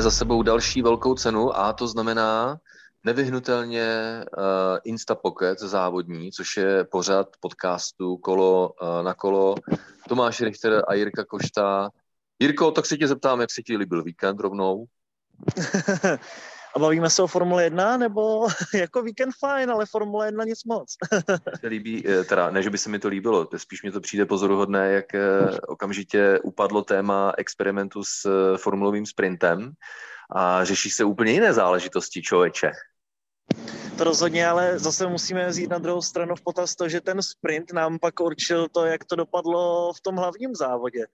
Za sebou další velkou cenu a to znamená nevyhnutelně uh, Instapocket závodní, což je pořad podcastu Kolo uh, na kolo. Tomáš Richter a Jirka Košta. Jirko, tak se tě zeptám, jak se ti líbil víkend rovnou? a bavíme se o Formule 1, nebo jako víkend fajn, ale Formule 1 nic moc. se líbí, eh, teda ne, že by se mi to líbilo, spíš mi to přijde pozoruhodné, jak eh, okamžitě upadlo téma experimentu s eh, formulovým sprintem a řeší se úplně jiné záležitosti, člověče. To rozhodně, ale zase musíme vzít na druhou stranu v potaz to, že ten sprint nám pak určil to, jak to dopadlo v tom hlavním závodě.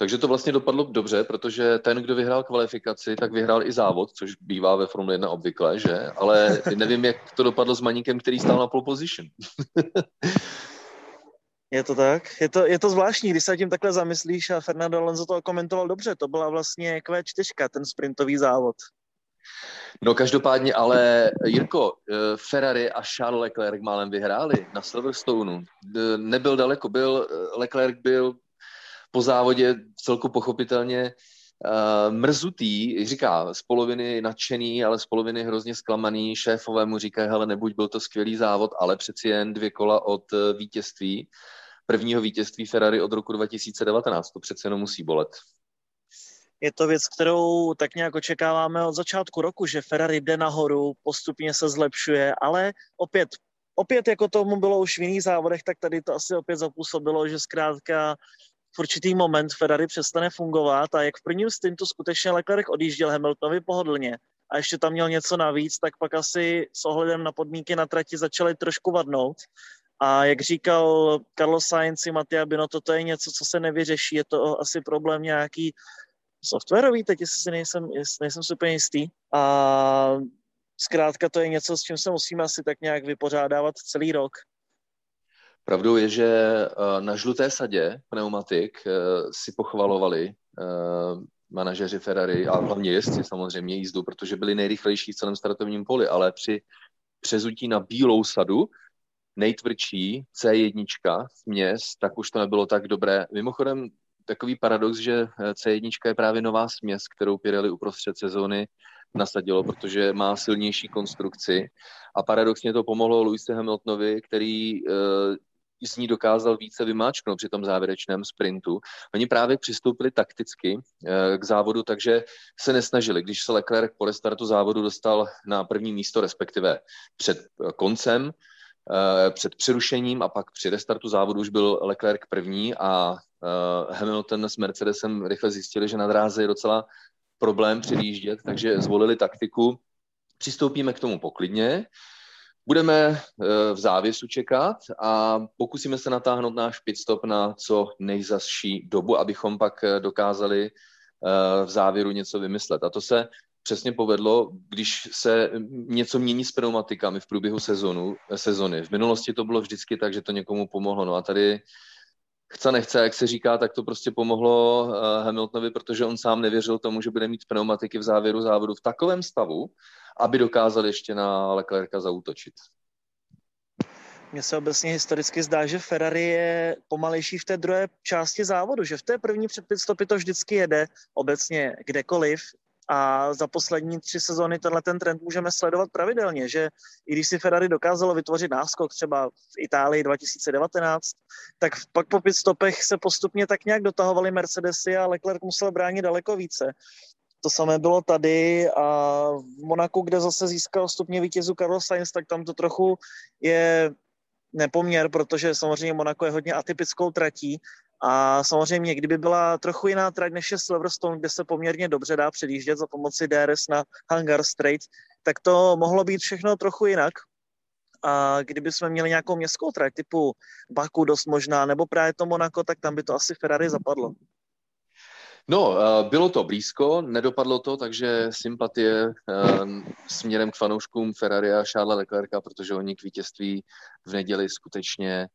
Takže to vlastně dopadlo dobře, protože ten, kdo vyhrál kvalifikaci, tak vyhrál i závod, což bývá ve Formule 1 obvykle, že? Ale nevím, jak to dopadlo s Maníkem, který stál na pole position. Je to tak? Je to, je to zvláštní, když se tím takhle zamyslíš a Fernando Alonso to komentoval dobře. To byla vlastně Q4, ten sprintový závod. No každopádně, ale Jirko, eh, Ferrari a Charles Leclerc málem vyhráli na Silverstone. Nebyl daleko, byl, eh, Leclerc byl po závodě celku pochopitelně uh, mrzutý, říká z poloviny nadšený, ale z poloviny hrozně zklamaný. Šéfové mu říkají, hele, nebuď byl to skvělý závod, ale přeci jen dvě kola od uh, vítězství, prvního vítězství Ferrari od roku 2019. To přece jenom musí bolet. Je to věc, kterou tak nějak očekáváme od začátku roku, že Ferrari jde nahoru, postupně se zlepšuje, ale opět opět jako tomu bylo už v jiných závodech, tak tady to asi opět zapůsobilo, že zkrátka v určitý moment Ferrari přestane fungovat a jak v prvním stintu skutečně Leclerc odjížděl Hamiltonovi pohodlně a ještě tam měl něco navíc, tak pak asi s ohledem na podmínky na trati začaly trošku vadnout. A jak říkal Carlos Sainz i Mattia Binotto, to je něco, co se nevyřeší, je to asi problém nějaký softwarový, teď jestli si nejsem, nejsem si úplně jistý. A zkrátka to je něco, s čím se musíme asi tak nějak vypořádávat celý rok. Pravdou je, že eh, na žluté sadě pneumatik eh, si pochvalovali eh, manažeři Ferrari a hlavně jezdci samozřejmě jízdu, protože byli nejrychlejší v celém startovním poli, ale při přezutí na bílou sadu, nejtvrdší C1 směs, tak už to nebylo tak dobré. Mimochodem, takový paradox, že C1 je právě nová směs, kterou Pirelli uprostřed sezóny nasadilo, protože má silnější konstrukci a paradoxně to pomohlo Louise Hamiltonovi, který z ní dokázal více vymáčknout při tom závěrečném sprintu. Oni právě přistoupili takticky eh, k závodu, takže se nesnažili. Když se Leclerc po restartu závodu dostal na první místo, respektive před eh, koncem, eh, před přerušením a pak při restartu závodu už byl Leclerc první a Hamilton s Mercedesem rychle zjistili, že na dráze je docela problém předjíždět, takže zvolili taktiku. Přistoupíme k tomu poklidně, Budeme eh, v závěsu čekat a pokusíme se natáhnout náš pitstop na co nejzasší dobu, abychom pak eh, dokázali eh, v závěru něco vymyslet. A to se přesně povedlo, když se něco mění s pneumatikami v průběhu sezonu, sezony. V minulosti to bylo vždycky tak, že to někomu pomohlo. No a tady chce nechce, jak se říká, tak to prostě pomohlo Hamiltonovi, protože on sám nevěřil tomu, že bude mít pneumatiky v závěru závodu v takovém stavu, aby dokázal ještě na Leclerca zautočit. Mně se obecně historicky zdá, že Ferrari je pomalejší v té druhé části závodu, že v té první před pitstopy to vždycky jede obecně kdekoliv a za poslední tři sezóny tenhle ten trend můžeme sledovat pravidelně, že i když si Ferrari dokázalo vytvořit náskok třeba v Itálii 2019, tak pak po pitstopech se postupně tak nějak dotahovali Mercedesy a Leclerc musel bránit daleko více. To samé bylo tady a v Monaku, kde zase získal stupně vítězu Carlos Sainz, tak tam to trochu je nepoměr, protože samozřejmě Monako je hodně atypickou tratí a samozřejmě, kdyby byla trochu jiná trať než je Silverstone, kde se poměrně dobře dá předjíždět za pomoci DRS na Hangar Straight, tak to mohlo být všechno trochu jinak. A kdyby jsme měli nějakou městskou trať typu Baku dost možná, nebo právě to Monako, tak tam by to asi Ferrari zapadlo. No, eh, bylo to blízko, nedopadlo to, takže sympatie eh, směrem k fanouškům Ferrari a Charlesa Leclerca, protože oni k vítězství v neděli skutečně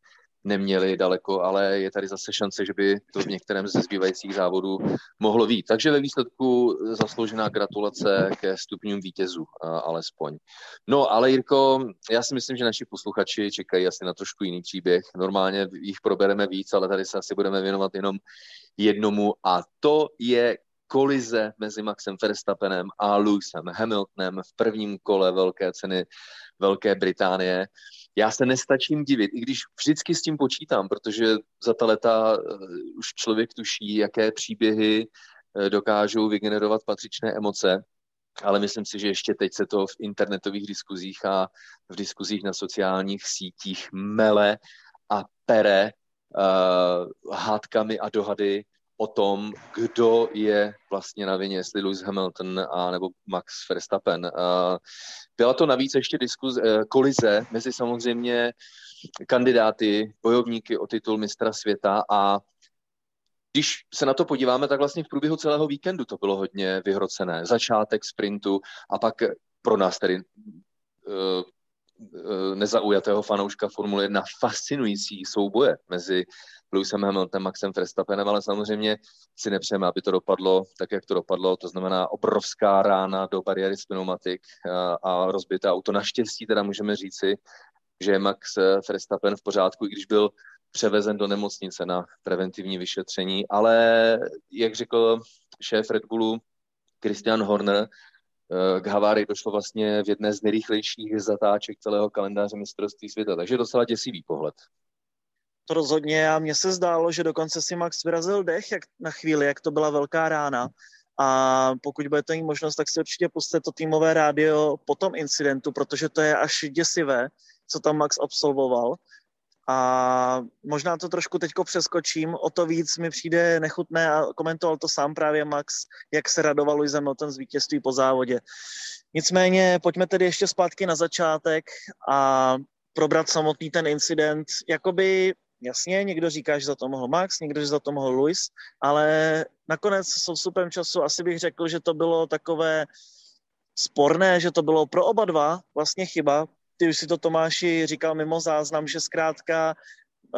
neměli daleko, ale je tady zase šance, že by to v některém ze zbývajících závodů mohlo být. Takže ve výsledku zasloužená gratulace ke stupňům vítězů, alespoň. No, ale Jirko, já si myslím, že naši posluchači čekají asi na trošku jiný příběh. Normálně jich probereme víc, ale tady se asi budeme věnovat jenom jednomu a to je kolize mezi Maxem Verstappenem a Lewisem Hamiltonem v prvním kole velké ceny Velké Británie. Já se nestačím divit, i když vždycky s tím počítám, protože za ta leta uh, už člověk tuší, jaké příběhy uh, dokážou vygenerovat patřičné emoce ale myslím si, že ještě teď se to v internetových diskuzích a v diskuzích na sociálních sítích mele a pere uh, hádkami a dohady o tom, kdo je vlastně na vině, jestli Lewis Hamilton a nebo Max Verstappen. Byla to navíc ještě diskuze, uh, kolize mezi samozřejmě kandidáty, bojovníky o titul mistra světa a když se na to podíváme, tak vlastně v průběhu celého víkendu to bylo hodně vyhrocené. Začátek sprintu a pak pro nás tedy uh, nezaujatého fanouška Formule 1 fascinující souboje mezi Lewisem Hamiltonem, Maxem Verstappenem, ale samozřejmě si nepřejeme, aby to dopadlo tak, jak to dopadlo. To znamená obrovská rána do bariéry s pneumatik a, a rozbité auto. Naštěstí teda můžeme říci, že je Max Verstappen v pořádku, i když byl převezen do nemocnice na preventivní vyšetření, ale jak řekl šéf Red Bullu Christian Horner, eh, k havárii došlo vlastně v jedné z nejrychlejších zatáček celého kalendáře mistrovství světa, takže docela děsivý pohled. To rozhodně a mně se zdálo, že dokonce si Max vyrazil dech jak na chvíli, jak to byla velká rána. A pokud budete mít možnost, tak si určitě pustíte to týmové rádio po tom incidentu, protože to je až děsivé, co tam Max absolvoval. A možná to trošku teďko přeskočím, o to víc mi přijde nechutné a komentoval to sám právě Max, jak se radoval Lewis Hamilton z vítězství po závodě. Nicméně pojďme tedy ještě zpátky na začátek a probrat samotný ten incident. Jakoby, jasně, někdo říká, že za to mohl Max, někdo, že za to mohl Lewis, ale nakonec s vstupem času asi bych řekl, že to bylo takové sporné, že to bylo pro oba dva vlastně chyba, ty už si to Tomáši říkal mimo záznam, že zkrátka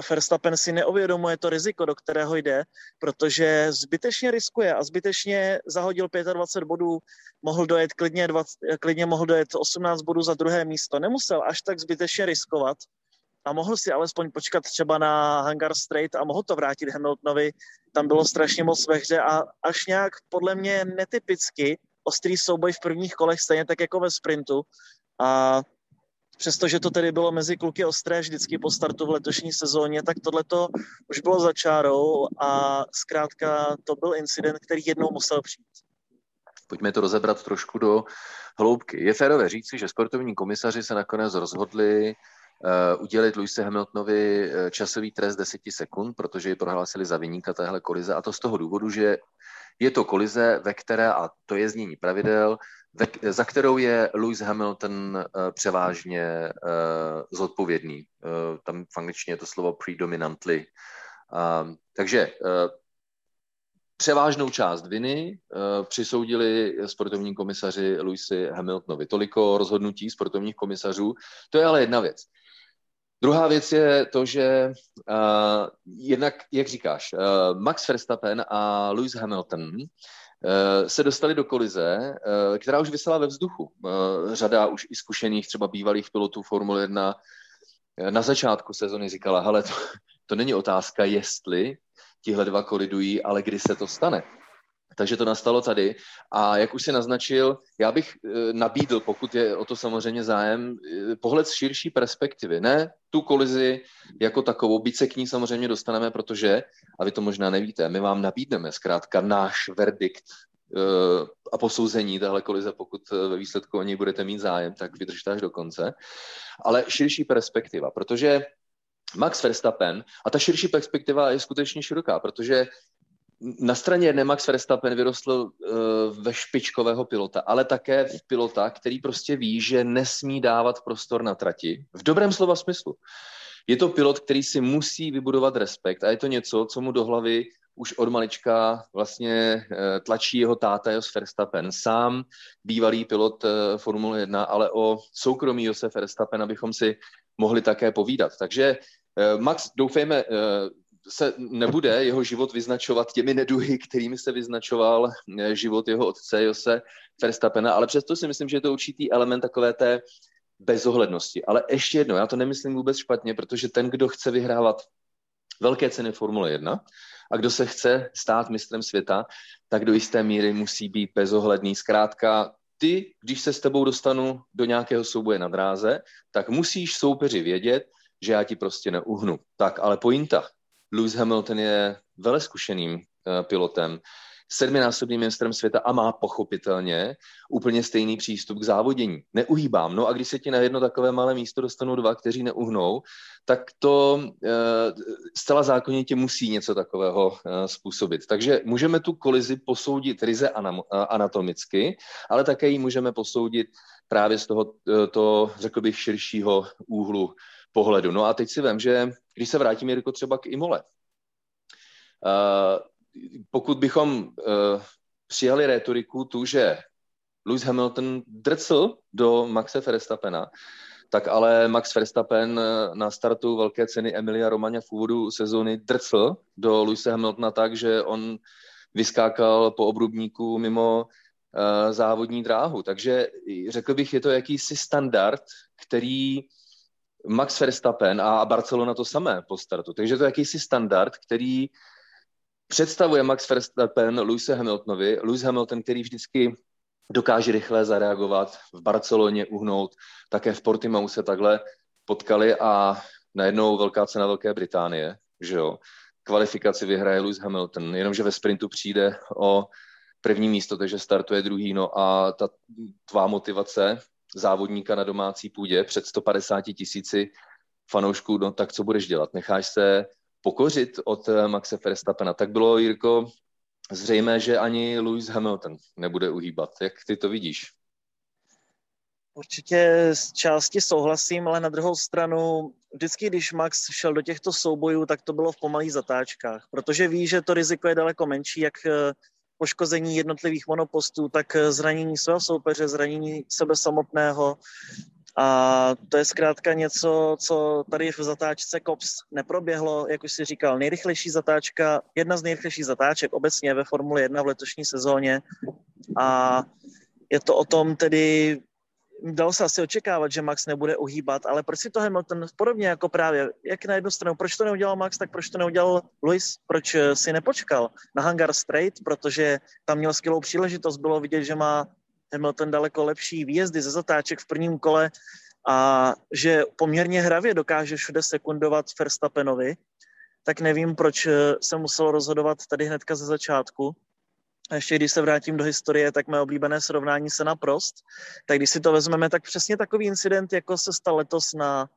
Verstappen si neuvědomuje to riziko, do kterého jde, protože zbytečně riskuje a zbytečně zahodil 25 bodů, mohl dojet klidně, 20, klidně mohl dojet 18 bodů za druhé místo. Nemusel až tak zbytečně riskovat a mohl si alespoň počkat třeba na Hangar Straight a mohl to vrátit Hamiltonovi. Tam bylo strašně moc ve hře a až nějak podle mě netypicky ostrý souboj v prvních kolech, stejně tak jako ve sprintu. A Přestože to tedy bylo mezi kluky ostré vždycky po startu v letošní sezóně, tak tohle to už bylo za čárou a zkrátka to byl incident, který jednou musel přijít. Pojďme to rozebrat trošku do hloubky. Je férové říci, že sportovní komisaři se nakonec rozhodli uh, udělit Luise Hamiltonovi eh, časový trest 10 sekund, protože ji prohlásili za vyníka téhle kolize a to z toho důvodu, že je to kolize, ve které, a to je znění pravidel, za kterou je Lewis Hamilton uh, převážně uh, zodpovědný. Tam v angličtině je to slovo predominantly. Uh, takže převážnou část viny přisoudili sportovní komisaři Louisi Hamiltonovi. Toliko rozhodnutí sportovních komisařů. To je ale jedna věc. Druhá věc je to, že jednak, jak říkáš, Max Verstappen a Lewis Hamilton Eh, se dostali do kolize, eh, která už vysela ve vzduchu. Eh, řada už i zkušených třeba bývalých pilotů Formule 1 na začátku sezony říkala, hele, to, to není otázka, jestli tihle dva kolidují, ale kdy se to stane. Takže to nastalo tady. A jak už si naznačil, já bych eh, nabídl, pokud je o to samozřejmě zájem, eh, pohled z širší perspektivy. Ne tu kolizi jako takovou, byť se k ní samozřejmě dostaneme, protože, a vy to možná nevíte, my vám nabídneme zkrátka náš verdikt eh, a posouzení téhle kolize, pokud ve výsledku o něj budete mít zájem, tak vydržte až do konce. Ale širší perspektiva, protože Max Verstappen, a ta širší perspektiva je skutečně široká, protože na straně jedné Max Verstappen vyrostl uh, ve špičkového pilota, ale také v pilota, který prostě ví, že nesmí dávat prostor na trati. V dobrém slova smyslu. Je to pilot, který si musí vybudovat respekt a je to něco, co mu do hlavy už od malička vlastně uh, tlačí jeho táta Jos Verstappen. Sám bývalý pilot uh, Formule 1, ale o soukromí Jose Verstappen, abychom si mohli také povídat. Takže Max, doufejme, se nebude jeho život vyznačovat těmi neduhy, kterými se vyznačoval eh, život jeho otce Jose Verstappena, ale přesto si myslím, že je to určitý element takové té bezohlednosti. Ale ještě jedno, já to nemyslím vůbec špatně, protože ten, kdo chce vyhrávat velké ceny Formule 1 A kdo se chce stát mistrem světa, tak do jisté míry musí být bezohledný. Zkrátka, ty, když se s tebou dostanu do nějakého souboje na dráze, tak musíš soupeři vědět, že já ti prostě neuhnu. Tak, ale pointa. Lewis Hamilton je veleskušeným uh, pilotem, sedminásobným mistrem světa a má pochopitelně úplně stejný přístup k závodění. Neuhýbám. No a když se ti na jedno takové malé místo dostanou dva, kteří neuhnou, tak to e, zcela zákonitě musí něco takového e, způsobit. Takže můžeme tu kolizi posoudit ryze anatomicky, ale také ji můžeme posoudit právě z toho, to, řekl bych, širšího úhlu pohledu. No a teď si vím, že když se vrátím, Jirko, třeba k Imole, uh, pokud bychom uh, přijali retoriku tu, že Lewis Hamilton drcl do Maxe Verstappena, tak ale Max Verstappen na startu velké ceny Emilia Romagna v úvodu sezóny drcl do Lewisa Hamiltona tak, že on vyskákal po obrubníku mimo uh, závodní dráhu. Takže řekl bych, je to jakýsi standard, který Max Verstappen a Barcelona to samé po startu. Takže to je jakýsi standard, který představuje Max Verstappen Lewise Hamiltonovi. Lewis Hamilton, který vždycky dokáže rychle zareagovat, v Barceloně uhnout, také v Portimau se takhle potkali a najednou velká cena Velké Británie, že jo. Kvalifikaci vyhraje Lewis Hamilton, jenomže ve sprintu přijde o první místo, takže startuje druhý, no a ta tvá motivace závodníka na domácí půdě před 150 tisíci fanoušků, no tak co budeš dělat? Necháš se pokořit od eh, Maxe Verstappena. Tak bylo, Jirko, zřejmé, že ani Lewis Hamilton nebude uhýbat. Jak ty to vidíš? Určitě z části souhlasím, ale na druhou stranu, vždycky, když Max šel do těchto soubojů, tak to bylo v pomalých zatáčkách, protože ví, že to riziko je daleko menší, jak eh, poškození jednotlivých monopostů, tak eh, zranění svého soupeře, zranění sebe samotného. A to je zkrátka něco, co tady v zatáčce COPS neproběhlo, jak už si říkal, nejrychlejší zatáčka, jedna z nejrychlejších zatáček obecně ve Formule 1 v letošní sezóně. A je to o tom tedy dalo se asi očekávat, že Max nebude uhýbat, ale proč si to Hamilton podobně jako právě, jak na jednu stranu, proč to neudělal Max, tak proč to neudělal Lewis, proč eh, si nepočkal na Hangar Straight, protože tam měl skvělou příležitost, bylo vidět, že má Hamilton daleko lepší výjezdy ze zatáček v prvním kole a že poměrně hravě dokáže všude sekundovat Verstappenovi, tak nevím, proč eh, se muselo rozhodovat tady hnedka ze začátku. A ještě když se vrátím do historie, tak mé oblíbené srovnání se naprost. Tak když si to vezmeme, tak přesně takový incident, jako se stal letos na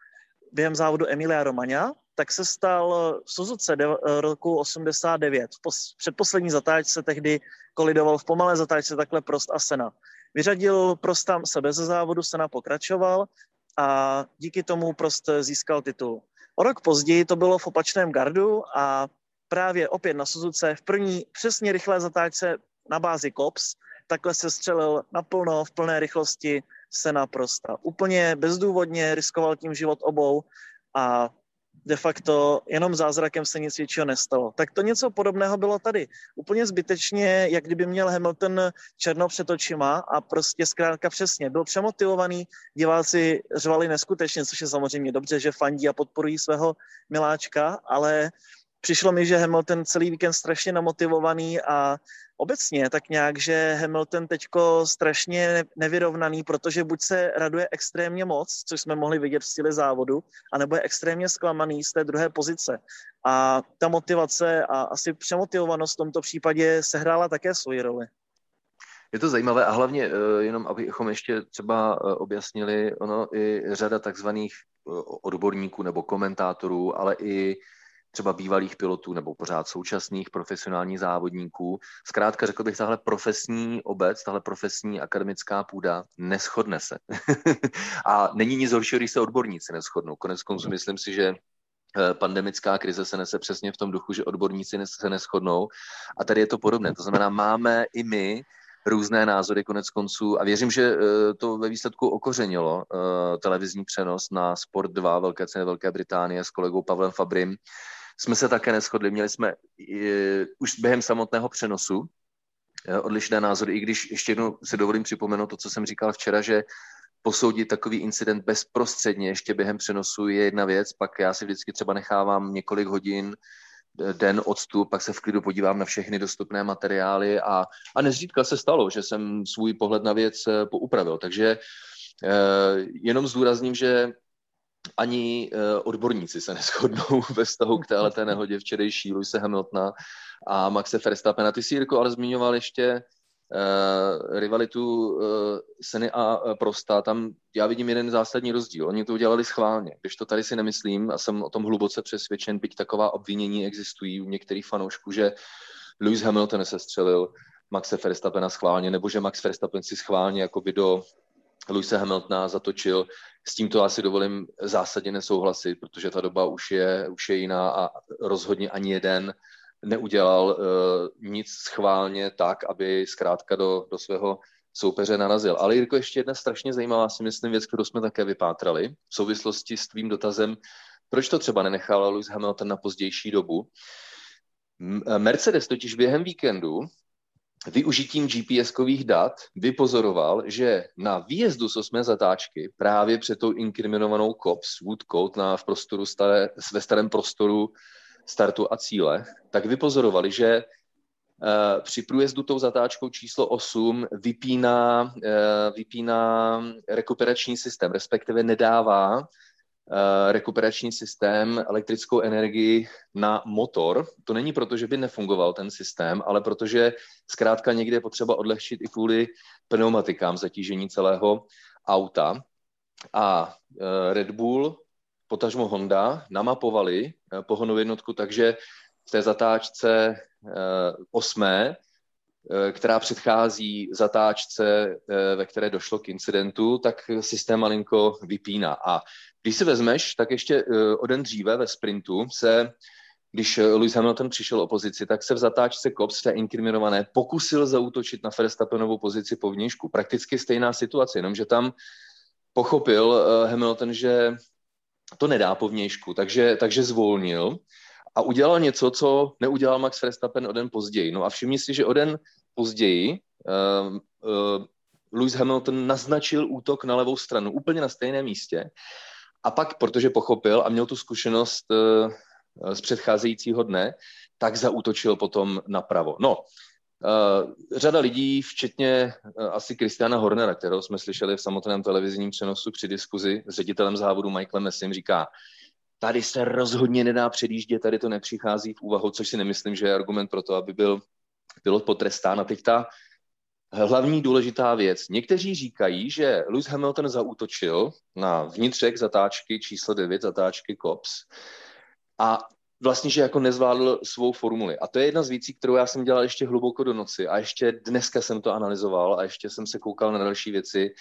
během závodu Emilia Romagna, tak se stal v Suzuce de, roku 89. V pos, předposlední zatáčce tehdy kolidoval v pomalé zatáčce takhle Prost a Sena. Vyřadil Prost tam sebe ze závodu, Sena pokračoval a díky tomu Prost získal titul. O rok později to bylo v opačném gardu a právě opět na Suzuce v první přesně rychlé zatáčce na bázi COPS, takhle se střelil naplno v plné rychlosti se naprosta. Úplně bezdůvodně riskoval tím život obou a de facto jenom zázrakem se nic většího nestalo. Tak to něco podobného bylo tady. Úplně zbytečně, jak kdyby měl Hamilton černo před očima a prostě zkrátka přesně. Byl přemotivovaný, diváci řvali neskutečně, což je samozřejmě dobře, že fandí a podporují svého miláčka, ale přišlo mi, že Hamilton celý víkend strašně namotivovaný a obecně tak nějak, že Hamilton teďko strašně nevyrovnaný, protože buď se raduje extrémně moc, což jsme mohli vidět v stile závodu, anebo je extrémně zklamaný z té druhé pozice. A ta motivace a asi přemotivovanost v tomto případě sehrála také svoji roli. Je to zajímavé a hlavně eh, jenom, abychom ještě třeba eh, objasnili, ono i řada takzvaných eh, odborníků nebo komentátorů, ale i třeba bývalých pilotů nebo pořád současných profesionálních závodníků. Zkrátka řekl bych, tahle profesní obec, tahle profesní akademická půda neschodne se. a není nic horšího, když se odborníci neschodnou. Konec konců myslím si, že eh, pandemická krize se nese přesně v tom duchu, že odborníci se neschodnou. A tady je to podobné. To znamená, máme i my různé názory konec konců a věřím, že eh, to ve výsledku okořenilo eh, televizní přenos na Sport 2 Velké ceny Velké Británie s kolegou Pavlem Fabrim, jsme se také neschodli. Měli jsme e, už během samotného přenosu e, odlišné názory, i když ještě jednou si dovolím připomenout to, co jsem říkal včera, že posoudit takový incident bezprostředně ještě během přenosu je jedna věc, pak já si vždycky třeba nechávám několik hodin den odstup, pak se v klidu podívám na všechny dostupné materiály a, a nezřídka se stalo, že jsem svůj pohled na věc eh, poupravil. Takže eh, jenom zdůrazním, že ani odborníci se neschodnou ve vztahu k této nehodě včerejší Luise Hamiltona a Maxe Verstappena. Ty si, Jirko, ale zmiňoval ještě uh, rivalitu uh, Seny a Prosta, tam já vidím jeden zásadní rozdíl. Oni to udělali schválně, když to tady si nemyslím a jsem o tom hluboce přesvědčen, byť taková obvinění existují u některých fanoušků, že Lewis Hamilton se střelil Maxe Verstappena schválně, nebo že Max Verstappen si schválně jakoby do Luise Hamiltona zatočil. S tímto asi dovolím zásadně nesouhlasit, protože ta doba už je, už je jiná a rozhodně ani jeden neudělal uh, nic schválně tak, aby zkrátka do, do svého soupeře narazil. Ale Jirko, ještě jedna strašně zajímavá, si myslím, věc, kterou jsme také vypátrali v souvislosti s tvým dotazem, proč to třeba nenechal Lewis Hamilton na pozdější dobu. Eh, Mercedes totiž během víkendu využitím GPS-kových dat vypozoroval, že na výjezdu z osmé zatáčky právě před tou inkriminovanou COPS, Wood Code na, v prostoru staré, ve starém prostoru startu a cíle, tak vypozorovali, že eh, při průjezdu tou zatáčkou číslo 8 vypíná, eh, vypíná rekuperační systém, respektive nedává rekuperační systém elektrickou energii na motor. To není proto, že by nefungoval ten systém, ale protože zkrátka někde je potřeba odlehčit i kvůli pneumatikám zatížení celého auta. A Red Bull potažmo Honda namapovali eh, pohonovou jednotku takže v té zatáčce eh, osmé, eh, která předchází zatáčce, ve které došlo k incidentu, tak systém malinko vypíná. A když si vezmeš, tak ještě o den dříve ve sprintu se když Lewis Hamilton přišel o pozici, tak se v zatáčce Kops, té inkriminované, pokusil zautočit na Verstappenovou pozici po vnějšku. Prakticky stejná situace, jenomže tam pochopil Hamilton, že to nedá po vnějšku, takže, takže zvolnil a udělal něco, co neudělal Max Verstappen o den později. No a všimni si, že o den později uh, uh, Lewis Hamilton naznačil útok na levou stranu, úplně na stejném místě. A pak, protože pochopil a měl tu zkušenost uh, z předcházejícího dne, tak zaútočil potom napravo. No, Uh, řada lidí, včetně asi Kristiana Hornera, kterého jsme slyšeli v samotném televizním přenosu při diskuzi s ředitelem závodu Michaelem Messim, říká, tady se rozhodně nedá předjíždět, tady to nepřichází v úvahu, což si nemyslím, že je argument pro to, aby byl pilot potrestán. A teď ta hlavní důležitá věc. Někteří říkají, že Lewis Hamilton zaútočil na vnitřek zatáčky číslo 9, zatáčky COPS, a vlastně, že jako nezvládl svou formuli. A to je jedna z věcí, kterou já jsem dělal ještě hluboko do noci a ještě dneska jsem to analyzoval a ještě jsem se koukal na další věci.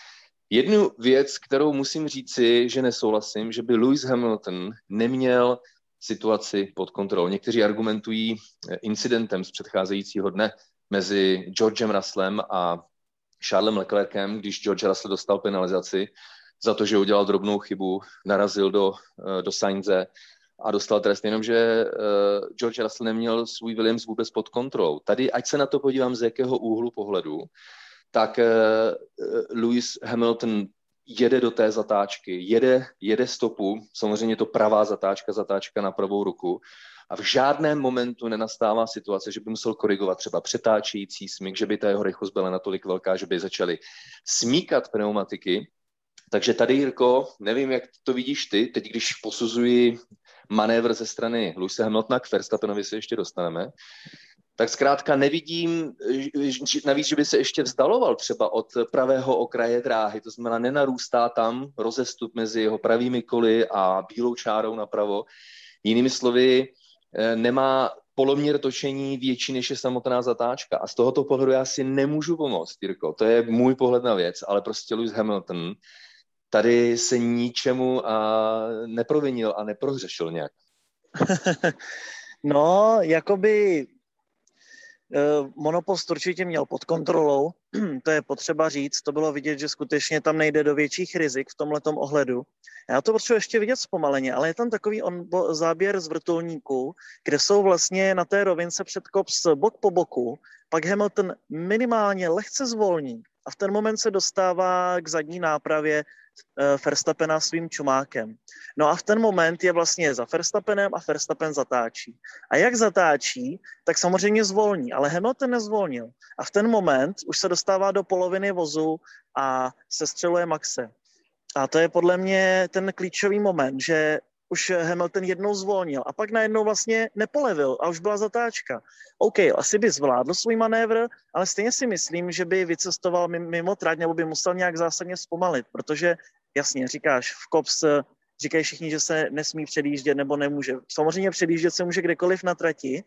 Jednu věc, kterou musím říci, že nesouhlasím, že by Lewis Hamilton neměl situaci pod kontrolou. Někteří argumentují incidentem z předcházejícího dne mezi Georgem Russellem a Charlesem Leclercem, když George Russell dostal penalizaci za to, že udělal drobnou chybu, narazil do, do Sainze a dostal trest, jenomže uh, George Russell neměl svůj Williams vůbec pod kontrolou. Tady, ať se na to podívám z jakého úhlu pohledu, tak uh, Lewis Hamilton jede do té zatáčky, jede, jede stopu, samozřejmě to pravá zatáčka, zatáčka na pravou ruku a v žádném momentu nenastává situace, že by musel korigovat třeba přetáčející smyk, že by ta jeho rychlost byla natolik velká, že by začaly smíkat pneumatiky. Takže tady, Jirko, nevím, jak to vidíš ty, teď když posuzuji manévr ze strany Luise Hamiltona k Verstappenovi se ještě dostaneme, tak zkrátka nevidím, navíc, že by se ještě vzdaloval třeba od pravého okraje dráhy, to znamená nenarůstá tam rozestup mezi jeho pravými koly a bílou čárou napravo. Jinými slovy, nemá poloměr točení větší než je samotná zatáčka. A z tohoto pohledu já si nemůžu pomoct, Jirko. To je můj pohled na věc, ale prostě Lewis Hamilton tady se ničemu a neprovinil a neprohřešil nějak. no, jakoby eh, monopost určitě měl pod kontrolou, to je potřeba říct, to bylo vidět, že skutečně tam nejde do větších rizik v tomhletom ohledu. Já to potřebuji ještě vidět zpomaleně, ale je tam takový on, bo, záběr z vrtulníků, kde jsou vlastně na té rovince před kops bok po boku, pak Hamilton minimálně lehce zvolní a v ten moment se dostává k zadní nápravě Verstappena svým čumákem. No a v ten moment je vlastně za Verstappenem a Verstappen zatáčí. A jak zatáčí, tak samozřejmě zvolní, ale Hamilton nezvolnil. A v ten moment už se dostává do poloviny vozu a sestřeluje Maxe. A to je podle mě ten klíčový moment, že už Hamilton jednou zvolnil a pak najednou vlastně nepolevil a už byla zatáčka. OK, asi by zvládl svůj manévr, ale stejně si myslím, že by vycestoval mimo trať nebo by musel nějak zásadně zpomalit, protože jasně, říkáš, v COPS říkají všichni, že se nesmí předjíždět nebo nemůže. Samozřejmě předjíždět se může kdekoliv na trati,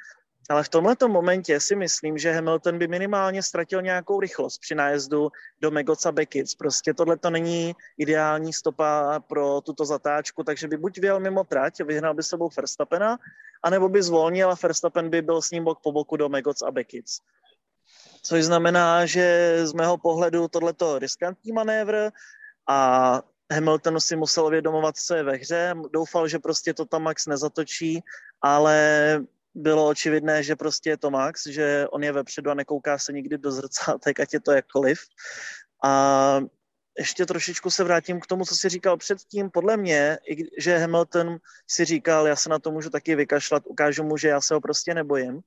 ale v tomto momentě si myslím, že Hamilton by minimálně ztratil nějakou rychlost při nájezdu do Megoca Beckett. Prostě tohle to není ideální stopa pro tuto zatáčku, takže by buď vyjel mimo trať, vyhnal by sebou Verstappena, anebo by zvolnil a Verstappen by byl s ním bok po boku do Megoc a Beckett. Což znamená, že z mého pohledu tohleto riskantní manévr a Hamilton si musel vědomovat, co je ve hře. Doufal, že prostě to tam Max nezatočí, ale bylo očividné, že prostě je to Max, že on je vepředu a nekouká se nikdy do zrcátek, ať je to jakkoliv. A ještě trošičku se vrátím k tomu, co jsi říkal předtím. Podle mě, že Hamilton si říkal, já se na to můžu taky vykašlat, ukážu mu, že já se ho prostě nebojím.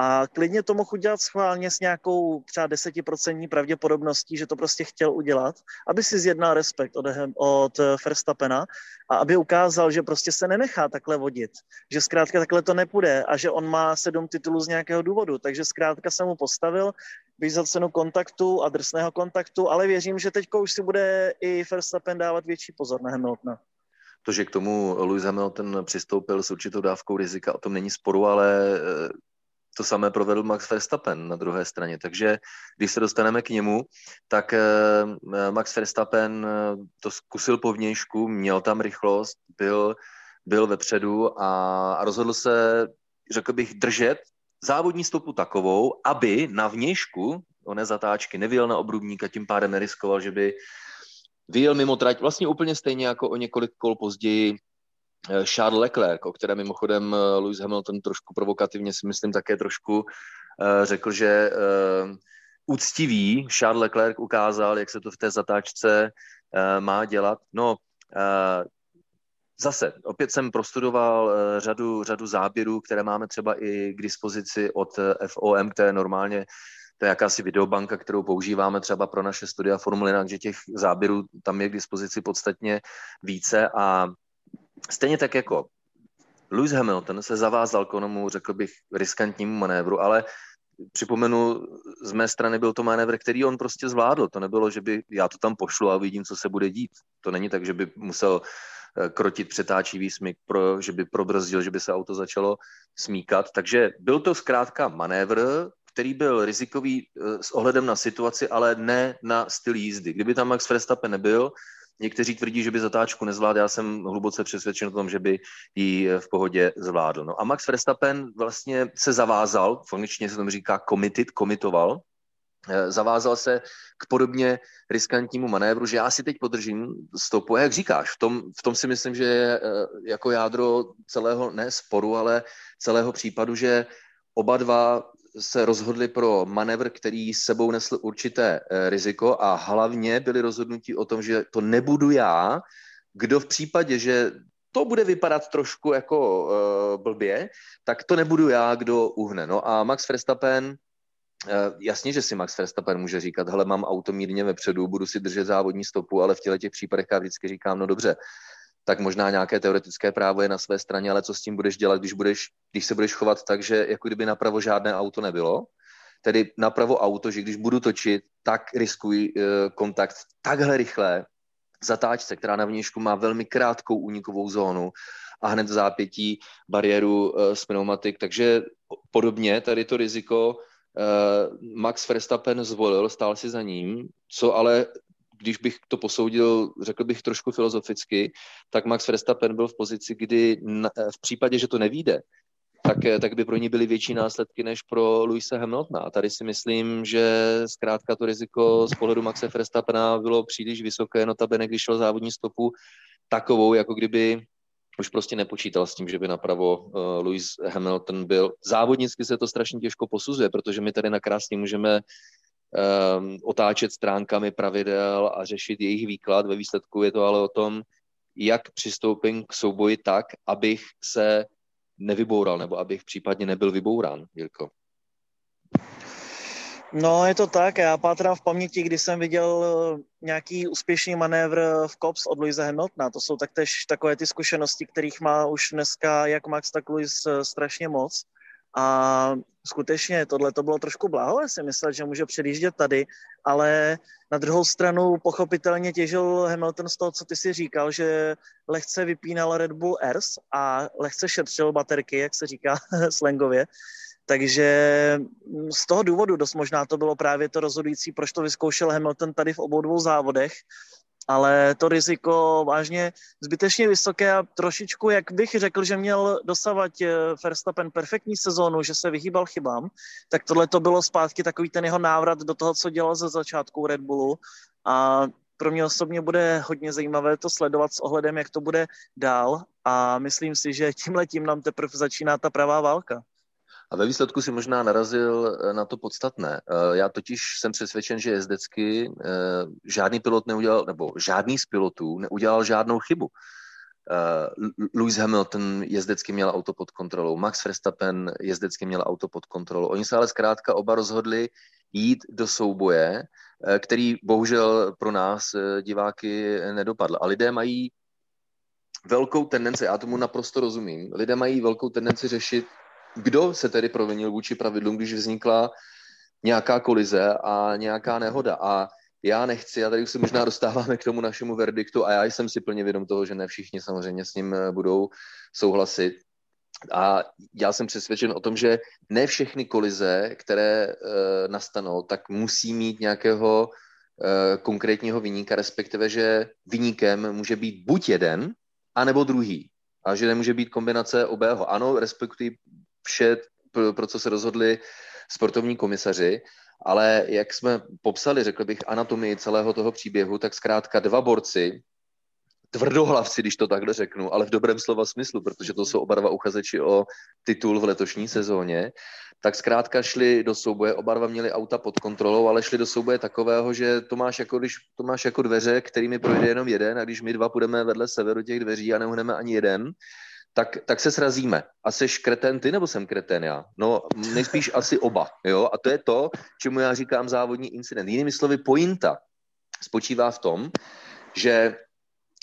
A klidně to mohl udělat schválně s nějakou třeba desetiprocentní pravděpodobností, že to prostě chtěl udělat, aby si zjednal respekt od, od Verstappena a aby ukázal, že prostě se nenechá takhle vodit, že zkrátka takhle to nepůjde a že on má sedm titulů z nějakého důvodu, takže zkrátka se mu postavil, bych za cenu kontaktu a drsného kontaktu, ale věřím, že teď už si bude i Verstappen dávat větší pozor na Hamiltona. To, že k tomu Lewis Hamilton přistoupil s určitou dávkou rizika, o tom není sporu, ale to samé provedl Max Verstappen na druhé straně. Takže když se dostaneme k němu, tak eh, Max Verstappen eh, to zkusil po vnějšku, měl tam rychlost, byl, byl vepředu a, rozhodl se, řekl bych, držet závodní stopu takovou, aby na vnějšku oné zatáčky nevyjel na obrubník a tím pádem neriskoval, že by vyjel mimo trať vlastně úplně stejně jako o několik kol později Eh, Charles Leclerc, o kterém mimochodem eh, Lewis Hamilton trošku provokativně si myslím také trošku eh, řekl, že úctivý Charles Leclerc ukázal, jak se to v té zatáčce má dělat. No, Zase, opět jsem prostudoval řadu, řadu záběrů, které máme třeba i k dispozici od FOM, které normálně to je jakási videobanka, kterou používáme třeba pro naše studia Formule, takže těch záběrů tam je k dispozici podstatně více a Stejně tak jako Lewis Hamilton se zavázal k onomu, řekl bych, riskantnímu manévru, ale připomenu, z mé strany byl to manévr, který on prostě zvládl. To nebylo, že by já to tam pošlu a vidím, co se bude dít. To není tak, že by musel eh, krotit přetáčivý smyk, pro, že by probrzdil, že by se auto začalo smíkat. Takže byl to zkrátka manévr, který byl rizikový eh, s ohledem na situaci, ale ne na styl jízdy. Kdyby tam Max Verstappen nebyl, Někteří tvrdí, že by zatáčku nezvládl, já jsem hluboce přesvědčen o tom, že by ji v pohodě zvládl. No a Max Verstappen vlastně se zavázal, angličtině se tomu říká committed, komitoval, eh, zavázal se k podobně riskantnímu manévru, že já si teď podržím stopu. A jak říkáš, v tom, v tom si myslím, že je eh, jako jádro celého, ne sporu, ale celého případu, že oba dva se rozhodli pro manevr, který s sebou nesl určité eh, riziko a hlavně byli rozhodnutí o tom, že to nebudu já, kdo v případě, že to bude vypadat trošku jako uh, blbě, tak to nebudu já, kdo uhne. No a Max Verstappen, uh, jasně, že si Max Verstappen může říkat, hele, mám auto mírně vepředu, budu si držet závodní stopu, ale v těle těch případech já vždycky říkám, no dobře, tak možná nějaké teoretické právo je na své straně, ale co s tím budeš dělat, když, budeš, když se budeš chovat tak, že jako kdyby napravo žádné auto nebylo, tedy napravo auto, že když budu točit, tak riskuji uh, kontakt takhle rychle zatáčce, která na vnějšku má velmi krátkou únikovou zónu a hned v zápětí bariéru uh, s pneumatik, takže podobně tady to riziko uh, Max Verstappen zvolil, stál si za ním, co ale když bych to posoudil, řekl bych trošku filozoficky, tak Max Verstappen byl v pozici, kdy na, v případě, že to nevíde, tak, tak by pro ní byly větší následky než pro Luise Hamiltona. A tady si myslím, že zkrátka to riziko z pohledu Maxe Verstappena bylo příliš vysoké, notabene, když šel závodní stopu takovou, jako kdyby už prostě nepočítal s tím, že by napravo uh, Lewis Hamilton byl. Závodnicky se to strašně těžko posuzuje, protože my tady na krásně můžeme um, otáčet stránkami pravidel a řešit jejich výklad. Ve výsledku je to ale o tom, jak přistoupím k souboji tak, abych se nevyboural, nebo abych případně nebyl vybourán, Jirko. No, je to tak. Já pátrám v paměti, když jsem viděl eh, nějaký úspěšný manévr v Cops od Louise Hamiltona. To jsou taktéž takové ty zkušenosti, kterých má už dneska jak Max, tak Louis eh, strašně moc. A skutečně tohle to bylo trošku bláhové si myslet, že může předjíždět tady, ale na druhou stranu pochopitelně těžil Hamilton z toho, co ty si říkal, že lehce vypínal Red Bull Airs a lehce šetřil baterky, jak se říká slangově. Takže z toho důvodu dost možná to bylo právě to rozhodující, proč to vyzkoušel Hamilton tady v obou dvou závodech ale to riziko vážně zbytečně vysoké a trošičku, jak bych řekl, že měl dosavať eh, Verstappen perfektní sezónu, že se vyhýbal chybám, tak tohle to bylo zpátky takový ten jeho návrat do toho, co dělal ze začátku Red Bullu a pro mě osobně bude hodně zajímavé to sledovat s ohledem, jak to bude dál a myslím si, že tím letím nám teprve začíná ta pravá válka. A ve výsledku si možná narazil eh, na to podstatné. Eh, já totiž jsem přesvědčen, že jezdecky eh, žádný pilot neudělal, nebo žádný z pilotů neudělal žádnou chybu. Lewis Hamilton jezdecky měl auto pod kontrolou, Max Verstappen jezdecky měl auto pod kontrolou. Oni se ale zkrátka oba rozhodli jít do souboje, který bohužel pro nás diváky nedopadl. A lidé mají velkou tendenci, já tomu naprosto rozumím, lidé mají velkou tendenci řešit kdo se tedy provinil vůči pravidlům, když vznikla nějaká kolize a nějaká nehoda. A já nechci, a tady už se možná dostáváme k tomu našemu verdiktu a já jsem si plně vědom toho, že ne všichni samozřejmě s ním eh, budou souhlasit. A já jsem přesvědčen o tom, že ne všechny kolize, které e, nastanou, tak musí mít nějakého e, konkrétního vyníka, respektive, že vyníkem může být buď jeden, anebo druhý. A že nemůže být kombinace obého. Ano, respektuji vše, pro, co se rozhodli sportovní komisaři, ale jak jsme popsali, řekl bych, anatomii celého toho příběhu, tak zkrátka dva borci, tvrdohlavci, když to takhle řeknu, ale v dobrém slova smyslu, protože to jsou oba dva uchazeči o titul v letošní sezóně, tak zkrátka šli do souboje, oba dva měli auta pod kontrolou, ale šli do souboje takového, že to máš jako, když to máš jako dveře, kterými projde jenom jeden a když my dva půjdeme vedle severu těch dveří a neuhneme ani jeden, tak, tak se srazíme. A seš kreten ty, nebo jsem kreten já? No, nejspíš asi oba, jo? A to je to, čemu já říkám závodní incident. Jinými slovy, pointa spočívá v tom, že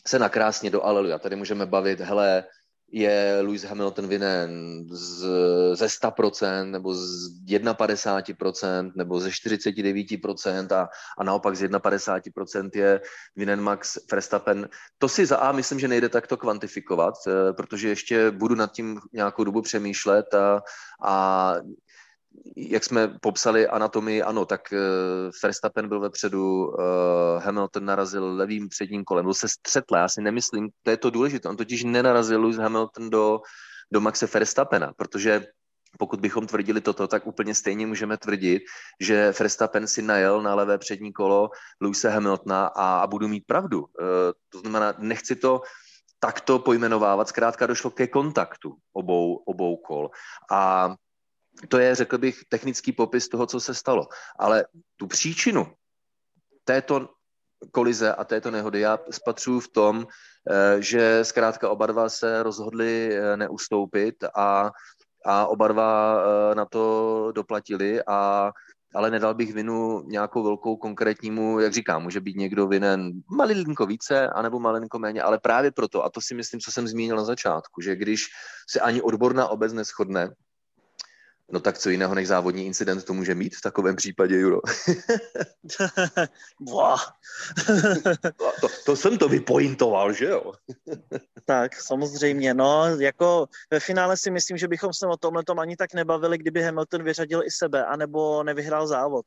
se nakrásně do Aleluja. Tady můžeme bavit, hele, je Lewis Hamilton vinen z, ze 100% nebo z 51% nebo ze 49% a, a naopak z 51% je vinen Max Verstappen. To si za A myslím, že nejde takto kvantifikovat, eh, protože ještě budu nad tím nějakou dobu přemýšlet a, a jak jsme popsali anatomii, ano, tak uh, Verstappen byl vepředu, uh, Hamilton narazil levým předním kolem, byl se střetl, já si nemyslím, to je to důležité, on totiž nenarazil Lewis Hamilton do, do Maxe Verstappena, protože pokud bychom tvrdili toto, tak úplně stejně můžeme tvrdit, že Verstappen si najel na levé přední kolo Lewise Hamiltona a, a budu mít pravdu. Uh, to znamená, nechci to takto pojmenovávat, zkrátka došlo ke kontaktu obou, obou kol. A to je, řekl bych, technický popis toho, co se stalo. Ale tu příčinu této kolize a této nehody já spatřuji v tom, eh, že zkrátka oba dva se rozhodli eh, neustoupit a, a oba dva eh, na to doplatili a ale nedal bych vinu nějakou velkou konkrétnímu, jak říkám, může být někdo vinen malinko více, anebo malinko méně, ale právě proto, a to si myslím, co jsem zmínil na začátku, že když se ani odborná obec neschodne, No tak co jiného než závodní incident to může mít v takovém případě, Juro? to, to jsem to vypointoval, že jo? tak, samozřejmě. No, jako ve finále si myslím, že bychom se o tomhle tom ani tak nebavili, kdyby Hamilton vyřadil i sebe, anebo nevyhrál závod.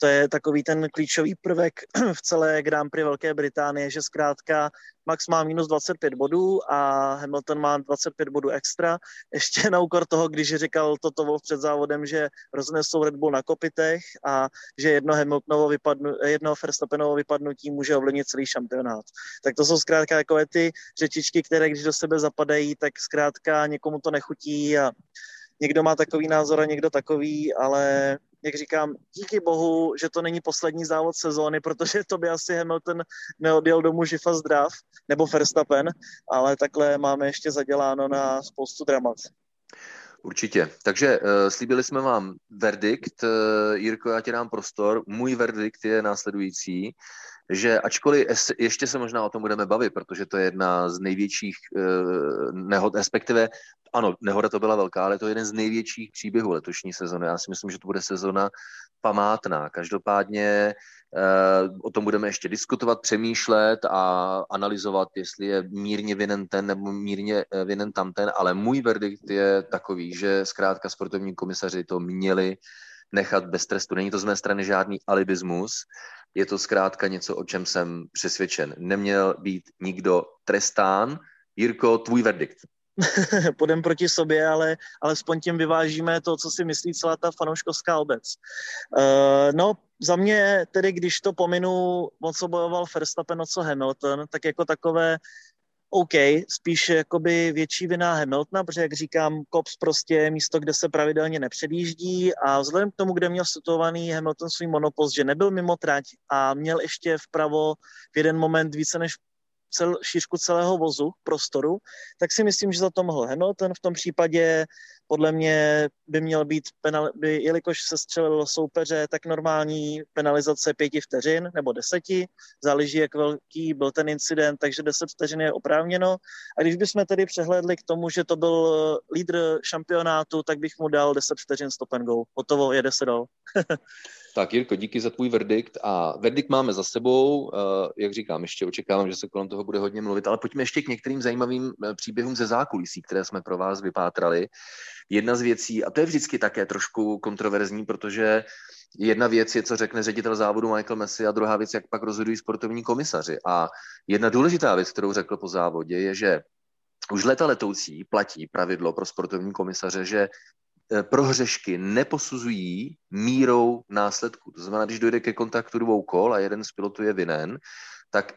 To je takový ten klíčový prvek v celé Grand Prix Velké Británie, že zkrátka Max má minus 25 bodů a Hamilton má 25 bodů extra. Ještě na úkor toho, když říkal toto Wolf před závodem, že roznesou Red Bull na kopitech a že jedno Hamiltonovo vypadnu, jedno Verstappenovo vypadnutí může ovlivnit celý šampionát. Tak to jsou zkrátka takové ty řečičky, které když do sebe zapadají, tak zkrátka někomu to nechutí a někdo má takový názor a někdo takový, ale jak říkám, díky bohu, že to není poslední závod sezóny, protože to by asi Hamilton neodjel domů živa zdrav, nebo Verstappen, ale takhle máme ještě zaděláno na spoustu dramat. Určitě. Takže uh, slíbili jsme vám verdikt. Uh, Jirko, já ti dám prostor. Můj verdikt je následující, že ačkoliv ještě se možná o tom budeme bavit, protože to je jedna z největších uh, nehod, respektive ano, nehoda to byla velká, ale to je jeden z největších příběhů letošní sezony. Já si myslím, že to bude sezona památná. Každopádně Eh, o tom budeme ještě diskutovat, přemýšlet a analyzovat, jestli je mírně vinen ten nebo mírně eh, vinen tamten, ale můj verdikt je takový, že zkrátka sportovní komisaři to měli nechat bez trestu. Není to z mé strany žádný alibismus, je to zkrátka něco, o čem jsem přesvědčen. Neměl být nikdo trestán. Jirko, tvůj verdikt. půjdeme proti sobě, ale alespoň tím vyvážíme to, co si myslí celá ta fanouškovská obec. Uh, no, za mě tedy, když to pominu, o co bojoval Verstappen, o co Hamilton, tak jako takové OK, spíš jakoby větší vina Hamiltona, protože jak říkám, Kops prostě je místo, kde se pravidelně nepředjíždí a vzhledem k tomu, kde měl situovaný Hamilton svůj monopost, že nebyl mimo trať a měl ještě vpravo v jeden moment více než cel, šířku celého vozu, prostoru, tak si myslím, že za to mohl Hamilton. V tom případě podle mě by měl být, penal, by, jelikož se střelilo soupeře, tak normální penalizace pěti vteřin nebo deseti, záleží, jak velký byl ten incident, takže deset vteřin je oprávněno. A když bychom tedy přehlédli k tomu, že to byl lídr šampionátu, tak bych mu dal deset vteřin stop and go. Hotovo, jede se dal. Tak Jirko, díky za tvůj verdikt a verdikt máme za sebou, uh, jak říkám, ještě očekávám, že se kolem toho bude hodně mluvit, ale pojďme ještě k některým zajímavým eh, příběhům ze zákulisí, které jsme pro vás vypátrali. Jedna z věcí, a to je vždycky také trošku kontroverzní, protože jedna věc je, co řekne ředitel závodu Michael Messi a druhá věc, jak pak rozhodují sportovní komisaři. A jedna důležitá věc, kterou řekl po závodě, je, že už leta letoucí platí pravidlo pro sportovní komisaře, že Eh, prohřešky neposuzují mírou následku. To znamená, když dojde ke kontaktu dvou kol a jeden z pilotů je vinen, tak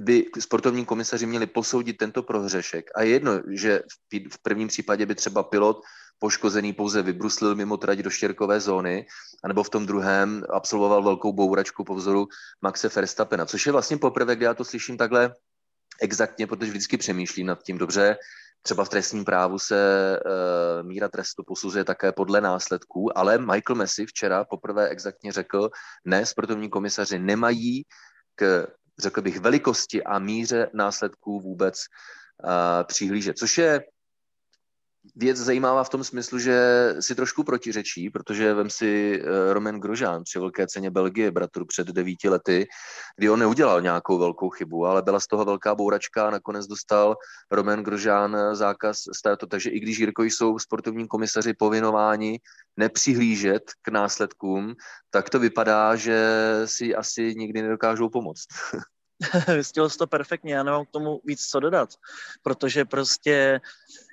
by sportovní komisaři měli posoudit tento prohřešek. A je jedno, že v prvním případě by třeba pilot poškozený pouze vybruslil mimo trať do štěrkové zóny, anebo v tom druhém absolvoval velkou bouračku po vzoru Maxe Verstappena, což je vlastně poprvé, kdy já to slyším takhle exaktně, protože vždycky přemýšlím nad tím, dobře, Třeba v trestním právu se uh, míra trestu posuzuje také podle následků, ale Michael Messi včera poprvé exaktně řekl, ne, sportovní komisaři nemají k, řekl bych, velikosti a míře následků vůbec uh, přihlížet, což je věc zajímavá v tom smyslu, že si trošku protiřečí, protože vem si eh, Roman Grožán při velké ceně Belgie, bratru před devíti lety, kdy on neudělal nějakou velkou chybu, ale byla z toho velká bouračka a nakonec dostal Roman Grožán eh, zákaz startu. Takže i když Jirko jsou sportovní komisaři povinováni nepřihlížet k následkům, tak to vypadá, že si asi nikdy nedokážou pomoct. Vystihl to perfektně, já nemám k tomu víc co dodat, protože prostě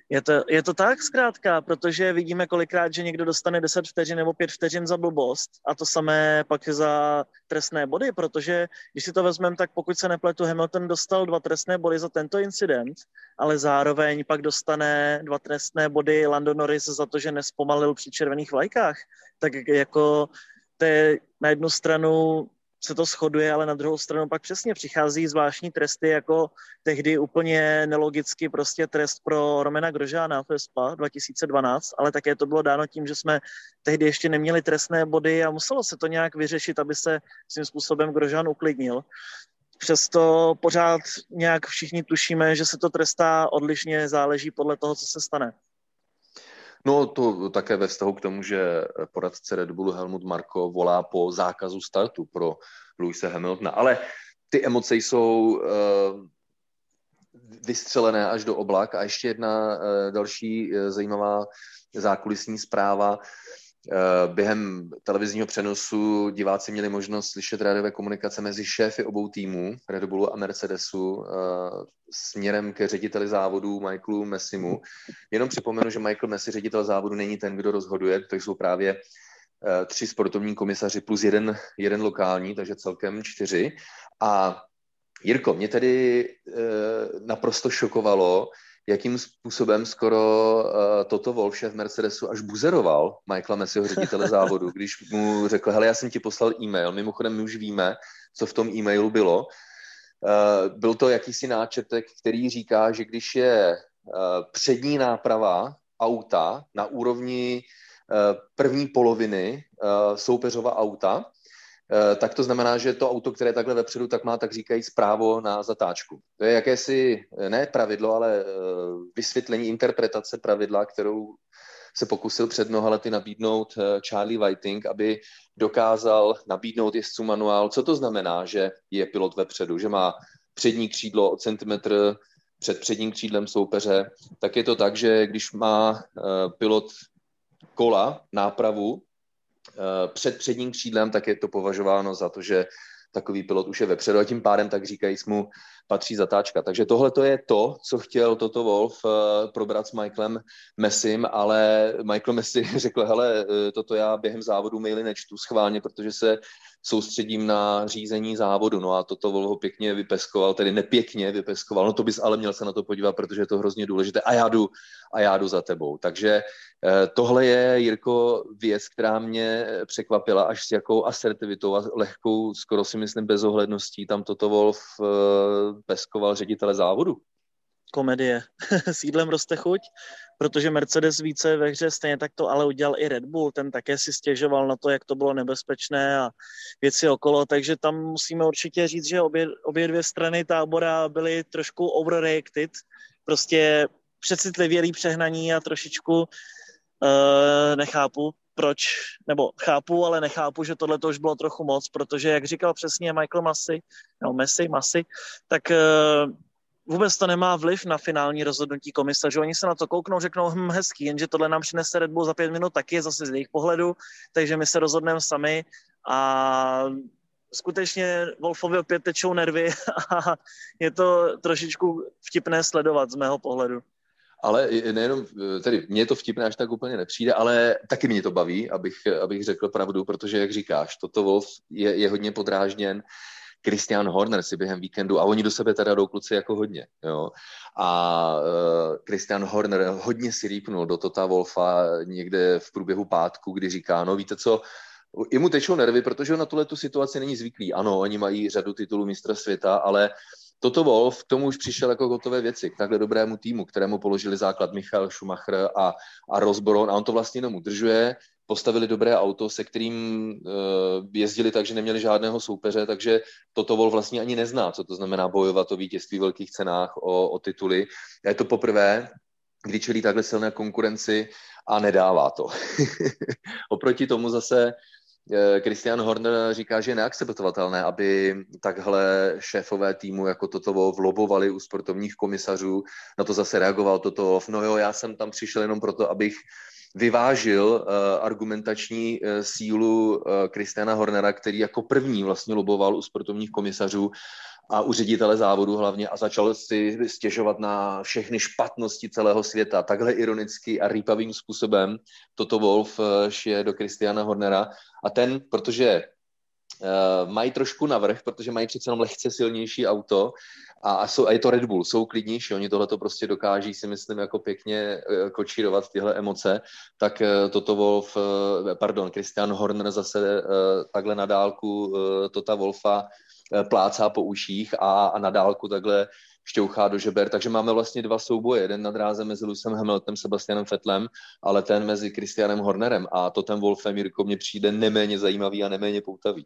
je to, je to tak zkrátka, protože vidíme kolikrát, že někdo dostane 10 vteřin nebo 5 vteřin za blbost a to samé pak za trestné body, protože když si to vezmeme, tak pokud se nepletu, Hamilton dostal dva trestné body za tento incident, ale zároveň pak dostane dva trestné body Lando Norris za to, že nespomalil při červených vlajkách. Tak jako to je na jednu stranu se to shoduje, ale na druhou stranu pak přesně přichází zvláštní tresty, jako tehdy úplně nelogicky prostě trest pro Romena Grožána v ESPA 2012, ale také to bylo dáno tím, že jsme tehdy ještě neměli trestné body a muselo se to nějak vyřešit, aby se svým způsobem Grožán uklidnil. Přesto pořád nějak všichni tušíme, že se to trestá odlišně, záleží podle toho, co se stane. No to také ve vztahu k tomu, že poradce Red Bullu Helmut Marko volá po zákazu startu pro Louise Hamiltona. Ale ty emoce jsou uh, vystřelené až do oblak. A ještě jedna uh, další uh, zajímavá zákulisní zpráva. Eh, během televizního přenosu diváci měli možnost slyšet rádiové komunikace mezi šéfy obou týmů, Red Bullu a Mercedesu, eh, směrem ke řediteli závodu Michaelu Messimu. Jenom připomenu, že Michael Messi, ředitel závodu, není ten, kdo rozhoduje, to jsou právě eh, tři sportovní komisaři plus jeden, jeden lokální, takže celkem čtyři. A Jirko, mě tedy naprosto šokovalo, jakým způsobem skoro uh, toto Wolf, šéf Mercedesu, až buzeroval Michaela Messiho, ředitele závodu, když mu řekl, hele, já jsem ti poslal e-mail, mimochodem my už víme, co v tom e-mailu bylo. Uh, byl to jakýsi náčetek, který říká, že když je uh, přední náprava auta na úrovni první poloviny soupeřova auta, tak to znamená, že to auto, které je takhle vepředu, tak má tak říkají zprávo na zatáčku. To je jakési, eh, ne pravidlo, ale eh, vysvětlení interpretace pravidla, kterou se pokusil před mnoha lety nabídnout Charlie Whiting, aby dokázal nabídnout jezdců manuál. Co to znamená, že je pilot vepředu, že má přední křídlo o centimetr před předním křídlem soupeře, tak je to tak, že když má pilot kola, nápravu, Eh, před předním křídlem, tak je to považováno za to, že takový pilot už je vepředu a tím pádem, tak říkají, mu patří zatáčka. Takže tohle to je to, co chtěl Toto Wolf uh, probrat s Michaelem Messim, ale Michael Messi řekl, hele, eh, toto já během závodu maily nečtu schválně, protože se soustředím na řízení závodu. No a toto Wolf ho pěkně vypeskoval, tedy nepěkně vypeskoval. No to bys ale měl se na to podívat, protože je to hrozně důležité. A já jdu, a já jdu za tebou. Takže uh, tohle je, Jirko, věc, která mě překvapila až s jakou asertivitou a lehkou, skoro si myslím bezohledností tam toto Wolf peskoval ředitele závodu. Komedie. S jídlem roste chuť, protože Mercedes více ve hře, stejně tak to ale udělal i Red Bull, ten také si stěžoval na to, jak to bylo nebezpečné a věci okolo, takže tam musíme určitě říct, že obě, obě dvě strany tábora byly trošku overreacted, prostě přecitlivělý přehnaní a trošičku uh, nechápu, proč, nebo chápu, ale nechápu, že tohle to už bylo trochu moc, protože, jak říkal přesně Michael Massey, nebo Messi, Massey, tak uh, vůbec to nemá vliv na finální rozhodnutí komisařů. Oni se na to kouknou, řeknou, hm, hezký, jenže tohle nám přinese Red Bull za pět minut taky, zase z jejich pohledu, takže my se rozhodneme sami a skutečně Wolfovi opět tečou nervy a je to trošičku vtipné sledovat z mého pohledu ale nejenom, tedy mně to vtipné až tak úplně nepřijde, ale taky mě to baví, abych, abych řekl pravdu, protože, jak říkáš, toto Wolf je, je hodně podrážděn. Christian Horner si během víkendu, a oni do sebe teda jdou kluci jako hodně, jo. A uh, Christian Horner hodně si rýpnul do Tota Wolfa někde v průběhu pátku, kdy říká, no víte co, i mu tečou nervy, protože na tuhle tu situaci není zvyklý. Ano, oni mají řadu titulů mistra světa, ale Toto Wolf k tomu už přišel jako gotové věci, k takhle dobrému týmu, kterému položili základ Michal Schumacher a, a Rosboron a on to vlastně jenom udržuje. Postavili dobré auto, se kterým uh, jezdili tak, že neměli žádného soupeře, takže toto Wolf vlastně ani nezná, co to znamená bojovat o vítězství v velkých cenách, o, o tituly. A je to poprvé, kdy čelí takhle silné konkurenci a nedává to. Oproti tomu zase Christian Horner říká, že je neakceptovatelné, aby takhle šéfové týmu jako toto vlobovali u sportovních komisařů. Na to zase reagoval toto. No jo, já jsem tam přišel jenom proto, abych vyvážil uh, argumentační uh, sílu Christiana Hornera, který jako první vlastně loboval u sportovních komisařů a u ředitele závodu hlavně a začal si stěžovat na všechny špatnosti celého světa. Takhle ironicky a rýpavým způsobem toto Wolf eh, šije do Christiana Hornera a ten, protože uh, mají trošku navrh, protože mají přece jenom lehce silnější auto a, a, jsou, a je to Red Bull, jsou klidnější, oni tohle to prostě dokáží si myslím jako pěkně uh, kočírovat tyhle emoce, tak uh, toto Wolf, pardon, Christian Horner zase takhle na dálku Tota Wolfa plácá po uších a, a na dálku takhle šťouchá do žeber. Takže máme vlastně dva souboje. Jeden na dráze mezi Lusem Hamiltonem, Sebastianem Fettlem, ale ten mezi Christianem Hornerem. A to ten Wolfem, Jirko, mně přijde neméně zajímavý a neméně poutavý.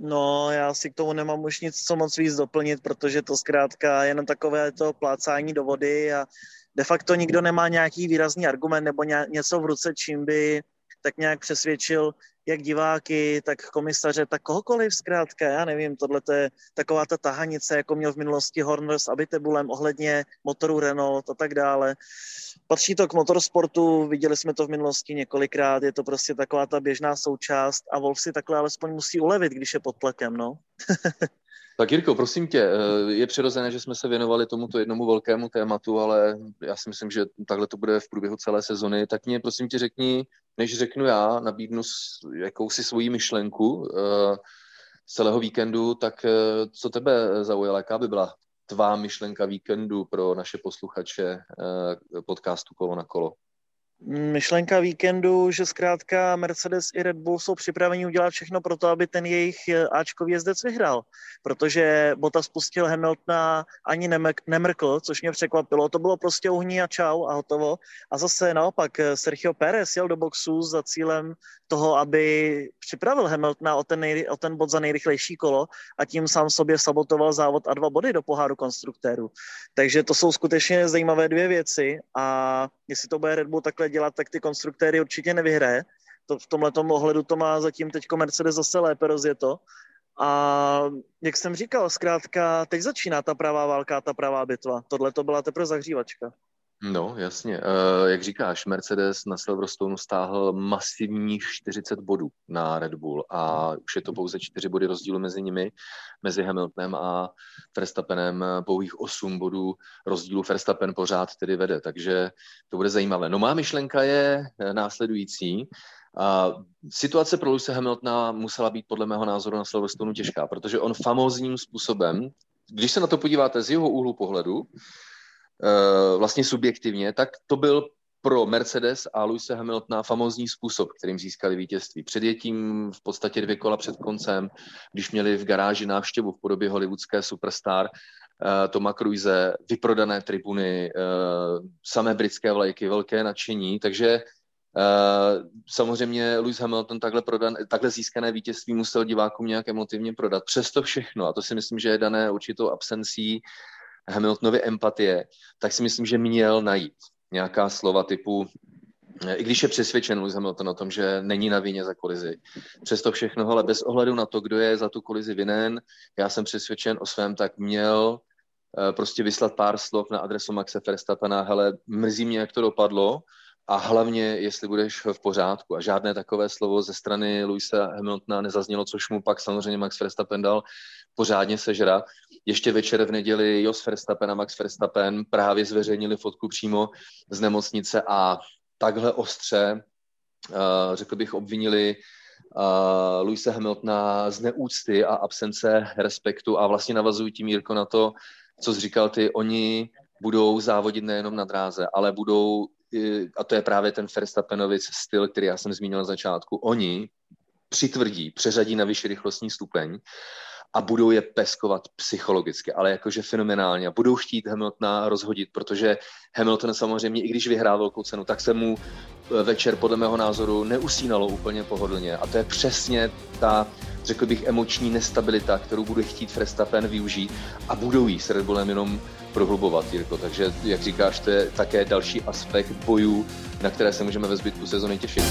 No, já si k tomu nemám už nic co moc víc doplnit, protože to zkrátka jenom takové to plácání do vody a de facto nikdo nemá nějaký výrazný argument nebo něco v ruce, čím by tak nějak přesvědčil jak diváky, tak komisaře, tak kohokoliv zkrátka, já nevím, tohle je taková ta tahanice, jako měl v minulosti Horner s Abitebulem ohledně motoru Renault a tak dále. Patří to k motorsportu, viděli jsme to v minulosti několikrát, je to prostě taková ta běžná součást a Wolf si takhle alespoň musí ulevit, když je pod tlakem, no. Tak Jirko, prosím tě, eh, je přirozené, že jsme se věnovali tomuto jednomu velkému tématu, ale já si myslím, že takhle to bude v průběhu celé sezony. Tak mě prosím tě řekni, než řeknu já, nabídnu jakousi svoji myšlenku uh, z celého víkendu, tak uh, co tebe zaujalo, jaká by byla tvá myšlenka víkendu pro naše posluchače podcastu Kolo na kolo? Myšlenka víkendu, že zkrátka Mercedes i Red Bull jsou připraveni udělat všechno pro to, aby ten jejich eh, Ačkový jezdec vyhrál. Protože Bota spustil Hamiltona ani nemrkl, což mě překvapilo. To bylo prostě uhní a čau a hotovo. A zase naopak eh, Sergio Pérez jel do boxu za cílem toho, aby připravil Hamiltona o ten, nejry, o ten bod za nejrychlejší kolo a tím sám sobě sabotoval závod a dva body do poháru konstruktérů. Takže to jsou skutečně zajímavé dvě věci a jestli to bude Red Bull takhle dělat, tak ty konstruktéry určitě nevyhraje. To, v tomhle ohledu to má zatím teď Mercedes zase lépe rozjeto. A jak jsem říkal, zkrátka, teď začíná ta pravá válka, ta pravá bitva. Tohle to byla teprve zahřívačka. No, jasně. Uh, jak říkáš, Mercedes na Silverstone stáhl masivní 40 bodů na Red Bull a už je to pouze 4 body rozdílu mezi nimi, mezi Hamiltonem a Verstappenem, pouhých 8 bodů rozdílu Verstappen pořád tedy vede, takže to bude zajímavé. No má myšlenka je eh, následující. Uh, situace pro Lewise Hamiltona musela být podle mého názoru na Silverstone těžká, protože on famózním způsobem, když se na to podíváte z jeho úhlu pohledu, Eh, vlastně subjektivně, tak to byl pro Mercedes a Lewise Hamiltona famózní způsob, kterým získali vítězství. Předjetím v podstatě dvě kola před koncem, když měli v garáži návštěvu v podobě hollywoodské superstar uh, Toma Cruise, vyprodané tribuny, uh, samé britské vlajky, velké nadšení, takže Uh, samozřejmě Lewis Hamilton takhle, prodan, takhle získané vítězství musel divákům nějak emotivně prodat. Přesto všechno, a to si myslím, že je dané určitou absencí Hamiltonovy empatie, tak si myslím, že měl najít nějaká slova typu, i když je přesvědčen Lewis Hamilton o tom, že není na vině za kolizi. Přesto všechno, ale bez ohledu na to, kdo je za tu kolizi vinen, já jsem přesvědčen o svém, tak měl eh, prostě vyslat pár slov na adresu Maxe Verstappena, hele, mrzí mě, jak to dopadlo, a hlavně, jestli budeš v pořádku. A žádné takové slovo ze strany Luisa Hamiltona nezaznělo, což mu pak samozřejmě Max Verstappen dal pořádně sežrat. Ještě večer v neděli Jos Verstappen a Max Verstappen právě zveřejnili fotku přímo z nemocnice a takhle ostře, uh, řekl bych, obvinili uh, Luise Hamiltona z neúcty a absence respektu a vlastně navazují tím, Jirko, na to, co jsi říkal ty, oni budou závodit nejenom na dráze, ale budou, a to je právě ten Verstappenovic styl, který já jsem zmínil na začátku, oni přitvrdí, přeřadí na vyšší rychlostní stupeň a budou je peskovat psychologicky, ale jakože fenomenálně. Budou chtít Hamiltona rozhodit, protože Hamilton samozřejmě, i když vyhrál velkou cenu, tak se mu e, večer podle mého názoru neusínalo úplně pohodlně. A to je přesně ta, řekl bych, emoční nestabilita, kterou bude chtít Verstappen využít a budou jí s Red Bullem jenom prohlubovat, Jirko. Takže, jak říkáš, to je také další aspekt bojů, na které se můžeme ve zbytku sezony těšit.